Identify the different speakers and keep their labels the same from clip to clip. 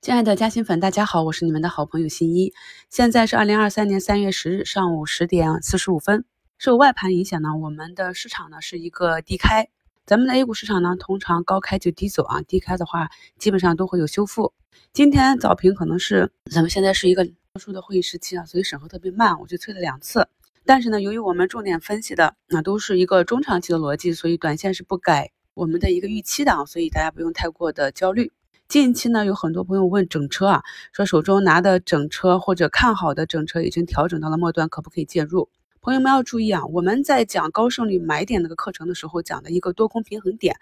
Speaker 1: 亲爱的嘉兴粉，大家好，我是你们的好朋友新一。现在是二零二三年三月十日上午十点四十五分。受外盘影响呢，我们的市场呢是一个低开。咱们的 A 股市场呢，通常高开就低走啊，低开的话基本上都会有修复。今天早评可能是咱们现在是一个特殊的会议时期啊，所以审核特别慢，我就催了两次。但是呢，由于我们重点分析的那都是一个中长期的逻辑，所以短线是不改我们的一个预期的啊，所以大家不用太过的焦虑。近期呢，有很多朋友问整车啊，说手中拿的整车或者看好的整车已经调整到了末端，可不可以介入？朋友们要注意啊，我们在讲高胜率买点那个课程的时候讲的一个多空平衡点，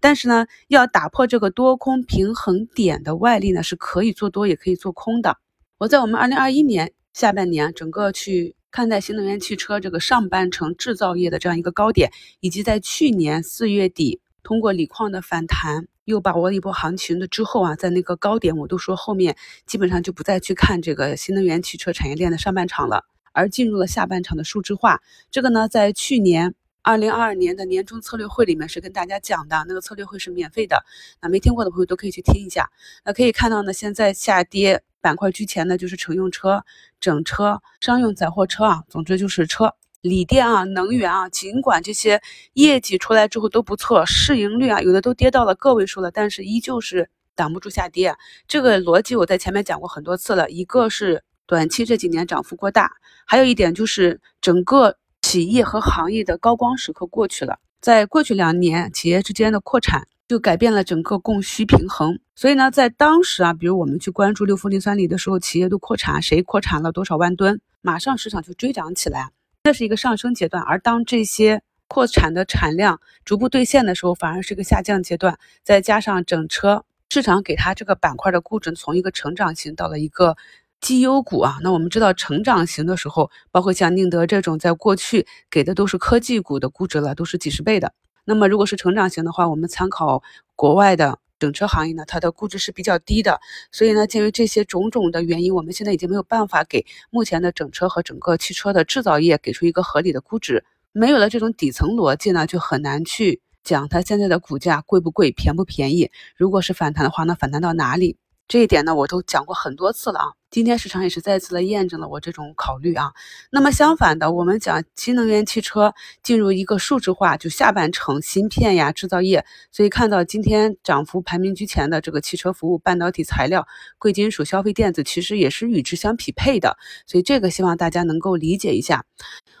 Speaker 1: 但是呢，要打破这个多空平衡点的外力呢，是可以做多也可以做空的。我在我们二零二一年下半年整个去看待新能源汽车这个上半程制造业的这样一个高点，以及在去年四月底通过锂矿的反弹。又把握了一波行情的之后啊，在那个高点，我都说后面基本上就不再去看这个新能源汽车产业链的上半场了，而进入了下半场的数字化。这个呢，在去年二零二二年的年终策略会里面是跟大家讲的，那个策略会是免费的，那没听过的朋友都可以去听一下。那可以看到呢，现在下跌板块居前的就是乘用车、整车、商用载货车啊，总之就是车。锂电啊，能源啊，尽管这些业绩出来之后都不错，市盈率啊，有的都跌到了个位数了，但是依旧是挡不住下跌。这个逻辑我在前面讲过很多次了。一个是短期这几年涨幅过大，还有一点就是整个企业和行业的高光时刻过去了。在过去两年，企业之间的扩产就改变了整个供需平衡。所以呢，在当时啊，比如我们去关注六氟磷酸锂的时候，企业都扩产，谁扩产了多少万吨，马上市场就追涨起来。这是一个上升阶段，而当这些扩产的产量逐步兑现的时候，反而是一个下降阶段。再加上整车市场给它这个板块的估值从一个成长型到了一个绩优股啊，那我们知道成长型的时候，包括像宁德这种，在过去给的都是科技股的估值了，都是几十倍的。那么如果是成长型的话，我们参考国外的。整车行业呢，它的估值是比较低的，所以呢，鉴于这些种种的原因，我们现在已经没有办法给目前的整车和整个汽车的制造业给出一个合理的估值。没有了这种底层逻辑呢，就很难去讲它现在的股价贵不贵、便不便宜。如果是反弹的话，那反弹到哪里？这一点呢，我都讲过很多次了啊。今天市场也是再次的验证了我这种考虑啊。那么相反的，我们讲新能源汽车进入一个数字化，就下半程芯片呀、制造业，所以看到今天涨幅排名居前的这个汽车服务、半导体材料、贵金属、消费电子，其实也是与之相匹配的。所以这个希望大家能够理解一下。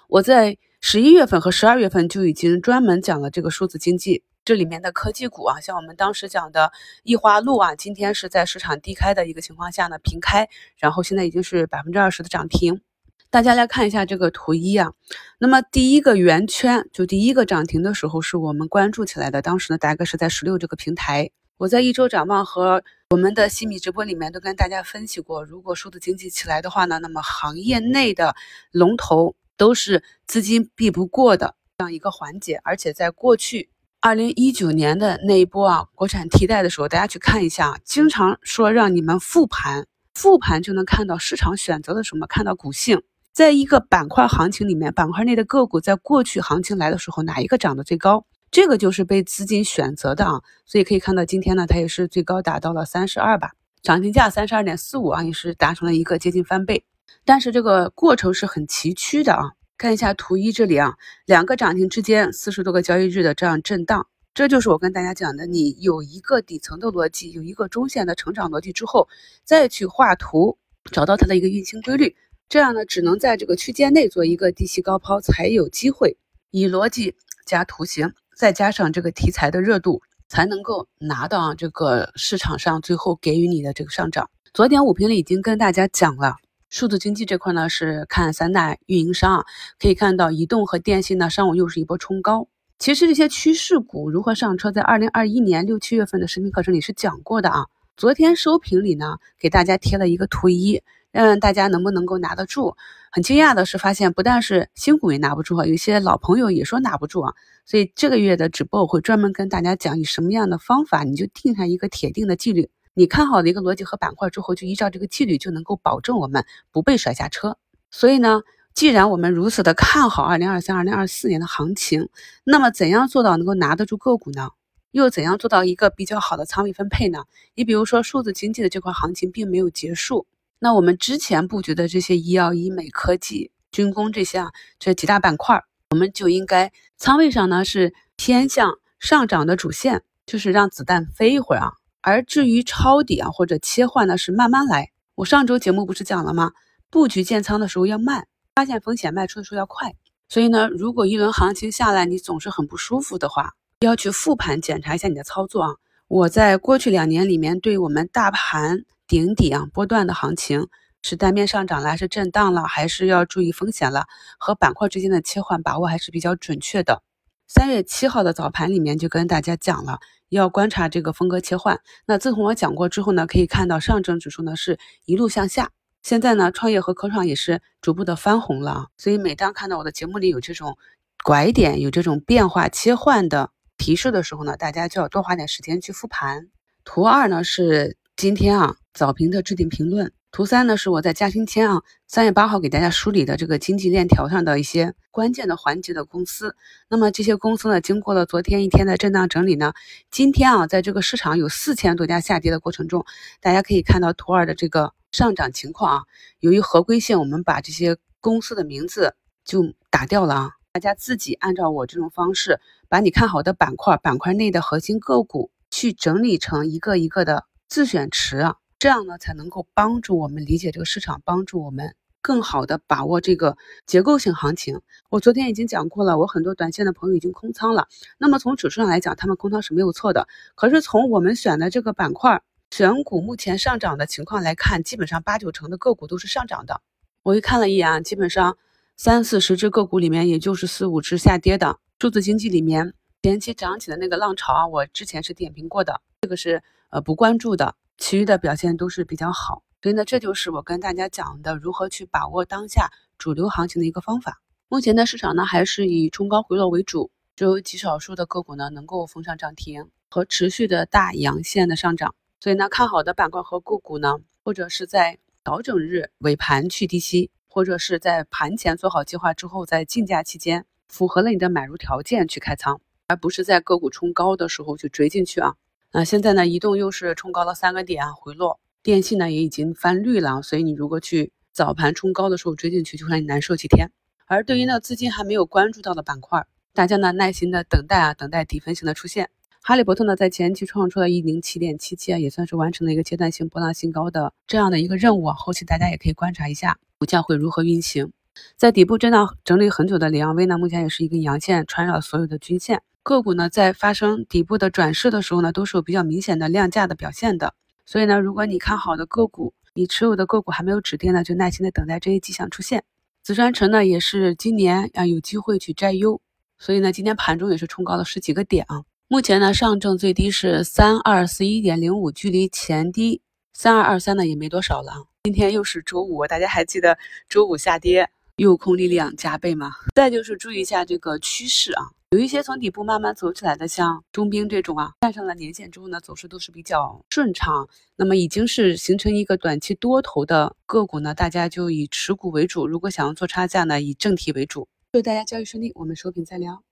Speaker 1: 我在十一月份和十二月份就已经专门讲了这个数字经济。这里面的科技股啊，像我们当时讲的易华路啊，今天是在市场低开的一个情况下呢，平开，然后现在已经是百分之二十的涨停。大家来看一下这个图一啊，那么第一个圆圈就第一个涨停的时候，是我们关注起来的，当时呢大概是在十六这个平台。我在一周展望和我们的西米直播里面都跟大家分析过，如果数字经济起来的话呢，那么行业内的龙头都是资金避不过的这样一个环节，而且在过去。二零一九年的那一波啊，国产替代的时候，大家去看一下，经常说让你们复盘，复盘就能看到市场选择了什么，看到股性，在一个板块行情里面，板块内的个股在过去行情来的时候，哪一个涨得最高，这个就是被资金选择的啊。所以可以看到，今天呢，它也是最高达到了三十二吧，涨停价三十二点四五啊，也是达成了一个接近翻倍，但是这个过程是很崎岖的啊。看一下图一这里啊，两个涨停之间四十多个交易日的这样震荡，这就是我跟大家讲的，你有一个底层的逻辑，有一个中线的成长逻辑之后，再去画图，找到它的一个运行规律，这样呢，只能在这个区间内做一个低吸高抛，才有机会以逻辑加图形，再加上这个题材的热度，才能够拿到这个市场上最后给予你的这个上涨。昨天五评里已经跟大家讲了。数字经济这块呢，是看三大运营商啊，可以看到移动和电信呢，上午又是一波冲高。其实这些趋势股如何上车，在二零二一年六七月份的视频课程里是讲过的啊。昨天收评里呢，给大家贴了一个图一，让大家能不能够拿得住。很惊讶的是，发现不但是新股也拿不住啊，有些老朋友也说拿不住啊。所以这个月的直播我会专门跟大家讲，以什么样的方法，你就定下一个铁定的纪律。你看好的一个逻辑和板块之后，就依照这个纪律，就能够保证我们不被甩下车。所以呢，既然我们如此的看好二零二三、二零二四年的行情，那么怎样做到能够拿得住个股呢？又怎样做到一个比较好的仓位分配呢？你比如说数字经济的这块行情并没有结束，那我们之前布局的这些医药、医美、科技、军工这些啊，这几大板块，我们就应该仓位上呢是偏向上涨的主线，就是让子弹飞一会儿啊。而至于抄底啊或者切换呢，是慢慢来。我上周节目不是讲了吗？布局建仓的时候要慢，发现风险卖出的时候要快。所以呢，如果一轮行情下来你总是很不舒服的话，要去复盘检查一下你的操作啊！我在过去两年里面，对我们大盘顶底啊波段的行情是单面上涨了，还是震荡了，还是要注意风险了，和板块之间的切换把握还是比较准确的。三月七号的早盘里面就跟大家讲了，要观察这个风格切换。那自从我讲过之后呢，可以看到上证指数呢是一路向下，现在呢创业和科创也是逐步的翻红了啊。所以每当看到我的节目里有这种拐点，有这种变化切换的。提示的时候呢，大家就要多花点时间去复盘。图二呢是今天啊早评的置顶评论，图三呢是我在嘉兴签啊三月八号给大家梳理的这个经济链条上的一些关键的环节的公司。那么这些公司呢，经过了昨天一天的震荡整理呢，今天啊在这个市场有四千多家下跌的过程中，大家可以看到图二的这个上涨情况啊。由于合规性，我们把这些公司的名字就打掉了啊。大家自己按照我这种方式，把你看好的板块、板块内的核心个股去整理成一个一个的自选池啊，这样呢才能够帮助我们理解这个市场，帮助我们更好的把握这个结构性行情。我昨天已经讲过了，我很多短线的朋友已经空仓了。那么从指数上来讲，他们空仓是没有错的。可是从我们选的这个板块选股目前上涨的情况来看，基本上八九成的个股都是上涨的。我一看了一眼，基本上。三四十只个股里面，也就是四五只下跌的。数字经济里面前期涨起的那个浪潮啊，我之前是点评过的，这个是呃不关注的，其余的表现都是比较好。所以呢，这就是我跟大家讲的如何去把握当下主流行情的一个方法。目前的市场呢，还是以冲高回落为主，只有极少数的个股呢能够封上涨停和持续的大阳线的上涨。所以呢，看好的板块和个股呢，或者是在调整日尾盘去低吸。或者是在盘前做好计划之后，在竞价期间符合了你的买入条件去开仓，而不是在个股冲高的时候去追进去啊。那现在呢，移动又是冲高了三个点啊，回落；电信呢也已经翻绿了，所以你如果去早盘冲高的时候追进去，就让你难受几天。而对于呢资金还没有关注到的板块，大家呢耐心的等待啊，等待底分型的出现。哈利波特呢，在前期创出了一零七点七七啊，也算是完成了一个阶段性波浪新高的这样的一个任务啊。后期大家也可以观察一下股价会如何运行。在底部震荡整理很久的里昂威呢，目前也是一根阳线穿绕所有的均线。个股呢，在发生底部的转势的时候呢，都是有比较明显的量价的表现的。所以呢，如果你看好的个股，你持有的个股还没有止跌呢，就耐心的等待这些迹象出现。紫川城呢，也是今年啊有机会去摘优，所以呢，今天盘中也是冲高了十几个点啊。目前呢，上证最低是三二四一点零五，距离前低三二二三呢也没多少了啊。今天又是周五，大家还记得周五下跌诱空力量加倍吗？再就是注意一下这个趋势啊，有一些从底部慢慢走起来的，像中兵这种啊，站上了年线之后呢，走势都是比较顺畅。那么已经是形成一个短期多头的个股呢，大家就以持股为主。如果想要做差价呢，以正题为主。祝大家交易顺利，我们收评再聊。